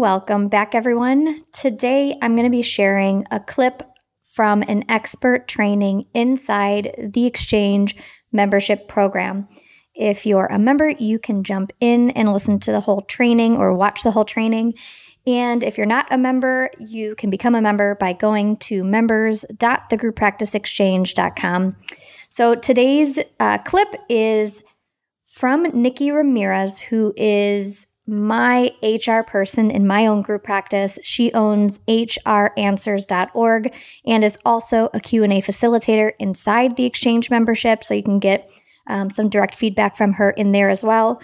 Welcome back, everyone. Today I'm going to be sharing a clip from an expert training inside the exchange membership program. If you're a member, you can jump in and listen to the whole training or watch the whole training. And if you're not a member, you can become a member by going to members.thegrouppracticeexchange.com. So today's uh, clip is from Niki Ramirez, who is my HR person in my own group practice. She owns hranswers.org and is also a Q&A facilitator inside the exchange membership so you can get um, some direct feedback from her in there as well.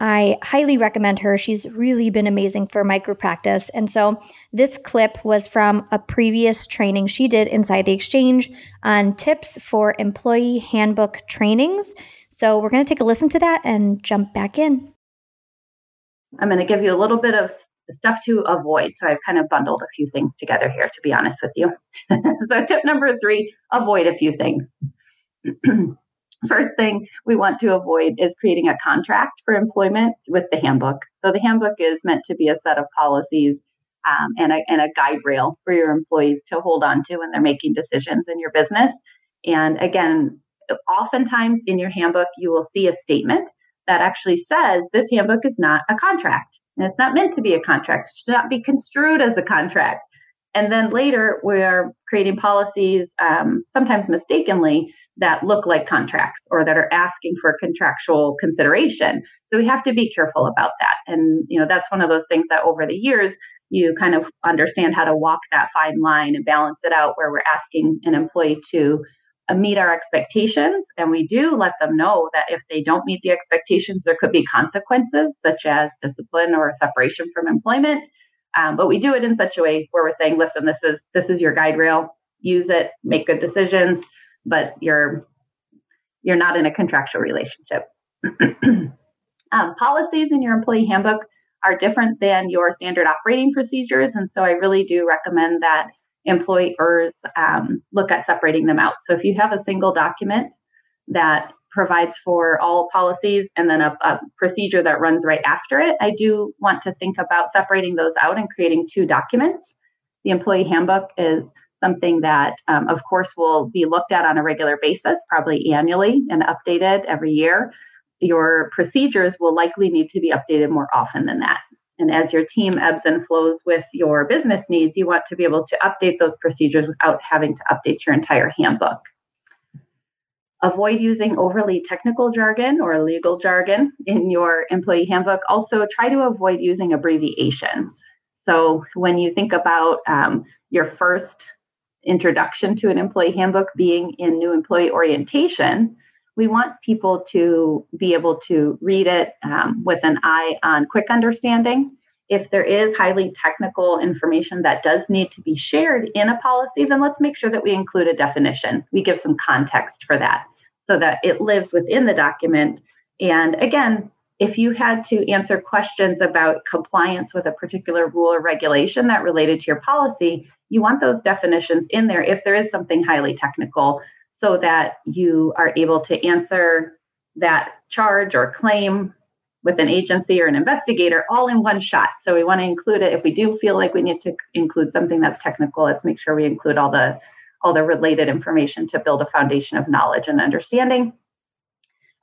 I highly recommend her. She's really been amazing for my group practice. And so this clip was from a previous training she did inside the exchange on tips for employee handbook trainings. So we're going to take a listen to that and jump back in. I'm going to give you a little bit of stuff to avoid. So I've kind of bundled a few things together here, to be honest with you. so, tip number three avoid a few things. First thing we want to avoid is creating a contract for employment with the handbook. So, the handbook is meant to be a set of policies um, and, a, and a guide rail for your employees to hold on to when they're making decisions in your business. And again, oftentimes in your handbook, you will see a statement that actually says this handbook is not a contract. And it's not meant to be a contract. It should not be construed as a contract. And then later, we're creating policies, um, sometimes mistakenly, that look like contracts or that are asking for contractual consideration. So we have to be careful about that. And you know, that's one of those things that over the years you kind of understand how to walk that fine line and balance it out where we're asking an employee to meet our expectations. And we do let them know that if they don't meet the expectations, there could be consequences such as discipline or separation from employment. Um, but we do it in such a way where we're saying, listen, this is this is your guide rail. Use it, make good decisions, but you're you're not in a contractual relationship. um, policies in your employee handbook are different than your standard operating procedures, and so I really do recommend that employers um, look at separating them out. So if you have a single document that provides for all policies and then a, a, procedure that runs right after it, I do want to think about separating those out and creating two documents. The employee handbook is something that, um, of course, will be looked at on a regular basis, probably annually and updated every year. Your procedures will likely need to be updated more often than that. And as your team ebbs and flows with your business needs, you want to be able to update those procedures without having to update your entire handbook. Avoid using overly technical jargon or legal jargon in your employee handbook. Also, try to avoid using abbreviations. So, when you think about um, your first introduction to an employee handbook being in new employee orientation, we want people to be able to read it um, with an eye on quick understanding. If there is highly technical information that does need to be shared in a policy, then let's make sure that we include a definition. We give some context for that so that it lives within the document. And again, if you had to answer questions about compliance with a particular rule or regulation that related to your policy, you want those definitions in there if there is something highly technical so that you are able to answer that charge or claim with an agency or an investigator all in one shot. So we want to include it. If we do feel like we need to include something that's technical, let's make sure we include all the all the related information to build a foundation of knowledge and understanding.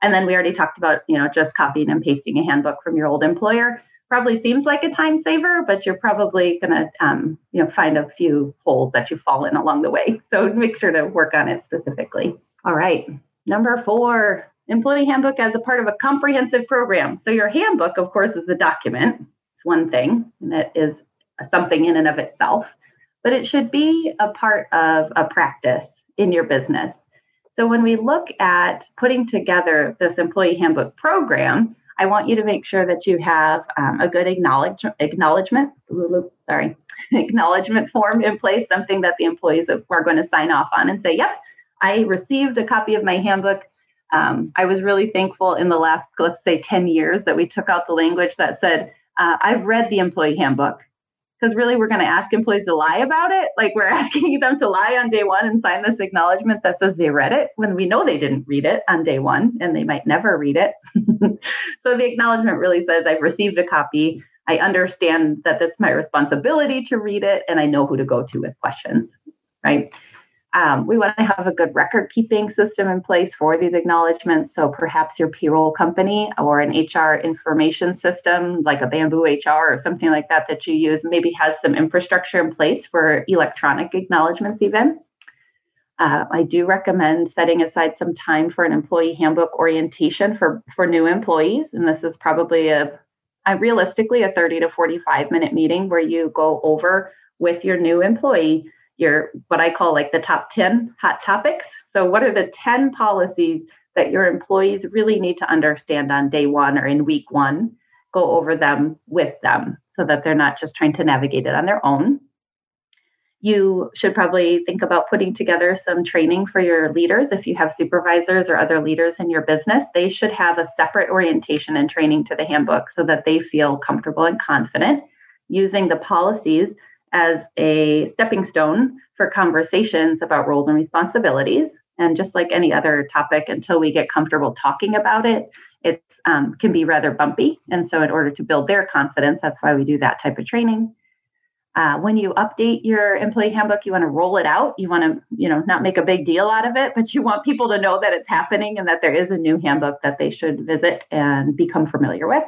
And then we already talked about, you know, just copying and pasting a handbook from your old employer. Probably seems like a time saver, but you're probably going to, um, you know, find a few holes that you fall in along the way. So make sure to work on it specifically. All right, number four, employee handbook as a part of a comprehensive program. So your handbook, of course, is a document. It's one thing, and it is something in and of itself, but it should be a part of a practice in your business. So when we look at putting together this employee handbook program, I want you to make sure that you have um, a good acknowledge, acknowledgement, sorry, acknowledgement form in place, something that the employees are going to sign off on and say, yep, I received a copy of my handbook um, I was really thankful in the last, let's say, 10 years that we took out the language that said, uh, I've read the employee handbook. Because really, we're going to ask employees to lie about it. Like we're asking them to lie on day one and sign this acknowledgement that says they read it when we know they didn't read it on day one and they might never read it. so the acknowledgement really says, I've received a copy. I understand that it's my responsibility to read it and I know who to go to with questions, right? Um, we want to have a good record keeping system in place for these acknowledgments. So perhaps your payroll company or an HR information system like a BambooHR or something like that that you use maybe has some infrastructure in place for electronic acknowledgments, even. Uh, I do recommend setting aside some time for an employee handbook orientation for, for new employees. And this is probably a, a realistically a 30 to 45 minute meeting where you go over with your new employee your what I call like the top 10 hot topics. So, what are the 10 policies that your employees really need to understand on day one or in week one? Go over them with them so that they're not just trying to navigate it on their own. You should probably think about putting together some training for your leaders. If you have supervisors or other leaders in your business, they should have a separate orientation and training to the handbook so that they feel comfortable and confident using the policies as a stepping stone for conversations about roles and responsibilities. And just like any other topic, until we get comfortable talking about it, it um, can be rather bumpy. And so, in order to build their confidence, that's why we do that type of training. Uh, when you update your employee handbook, you want to roll it out. You want to, you know, not make a big deal out of it, but you want people to know that it's happening and that there is a new handbook that they should visit and become familiar with.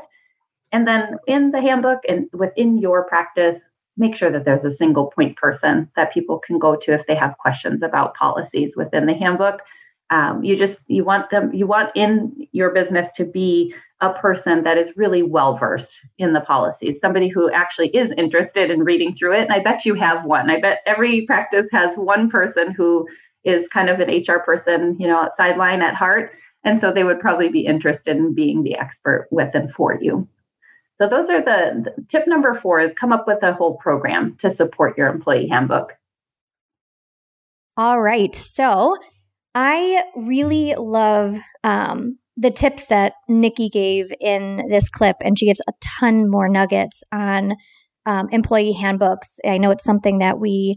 And then in the handbook and within your practice, make sure that there's a single point person that people can go to if they have questions about policies within the handbook. Um, you just you want them you want in your business to be a person that is really well versed in the policies somebody who actually is interested in reading through it and i bet you have one i bet every practice has one person who is kind of an hr person you know sideline at heart and so they would probably be interested in being the expert with and for you so those are the, the tip number four is come up with a whole program to support your employee handbook. All right. So I really love um, the tips that Niki gave in this clip, and she gives a ton more nuggets on um, employee handbooks. I know it's something that we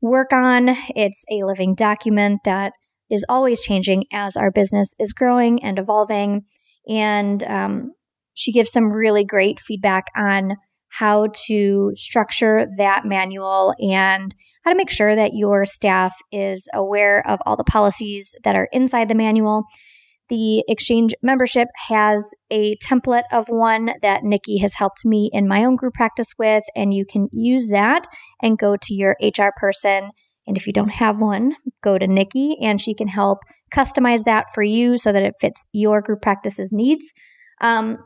work on, it's a living document that is always changing as our business is growing and evolving. And um, she gives some really great feedback on how to structure that manual and how to make sure that your staff is aware of all the policies that are inside the manual. The exchange membership has a template of one that Niki has helped me in my own group practice with, and you can use that and go to your HR person. And if you don't have one, go to Niki and she can help customize that for you so that it fits your group practice's needs. Um,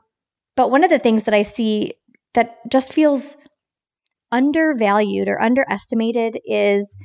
but one of the things that I see that just feels undervalued or underestimated is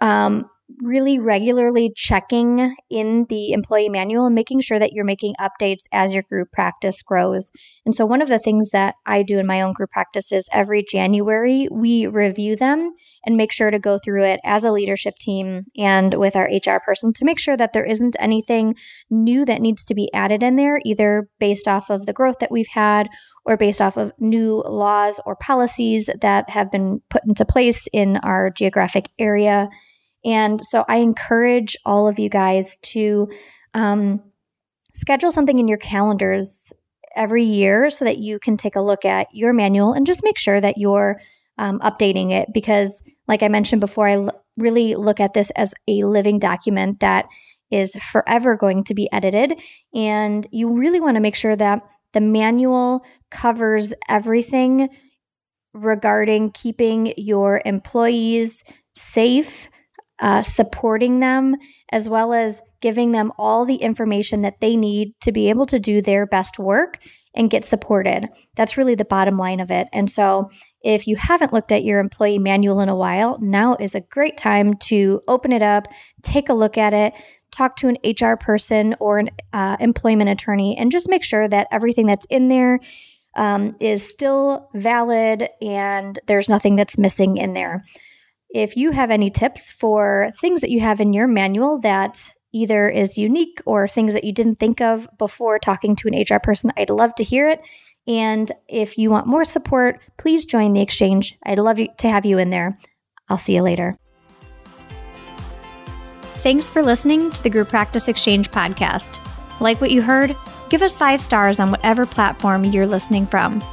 um, really regularly checking in the employee manual and making sure that you're making updates as your group practice grows. And so, one of the things that I do in my own group practice is every January we review them and make sure to go through it as a leadership team and with our HR person to make sure that there isn't anything new that needs to be added in there, either based off of the growth that we've had or based off of new laws or policies that have been put into place in our geographic area. And so I encourage all of you guys to um, schedule something in your calendars every year so that you can take a look at your manual and just make sure that you're um, updating it. Because, like I mentioned before, I l- really look at this as a living document that is forever going to be edited. And you really want to make sure that the manual covers everything regarding keeping your employees safe, uh, supporting them, as well as giving them all the information that they need to be able to do their best work and get supported. That's really the bottom line of it. And so, if you haven't looked at your employee manual in a while, now is a great time to open it up, take a look at it, talk to an HR person or an uh, employment attorney, and just make sure that everything that's in there um, is still valid and there's nothing that's missing in there. If you have any tips for things that you have in your manual that either is unique or things that you didn't think of before talking to an HR person, I'd love to hear it. And if you want more support, please join the exchange. I'd love to have you in there. I'll see you later. Thanks for listening to the Group Practice Exchange podcast. Like what you heard? Give us five stars on whatever platform you're listening from.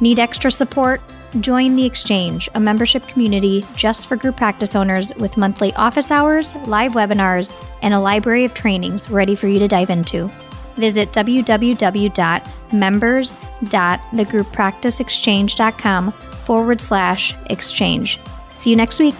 Need extra support? Join the Exchange, a membership community just for group practice owners with monthly office hours, live webinars, and a library of trainings ready for you to dive into. Visit www.members.thegrouppracticeexchange.com forward slash exchange. See you next week.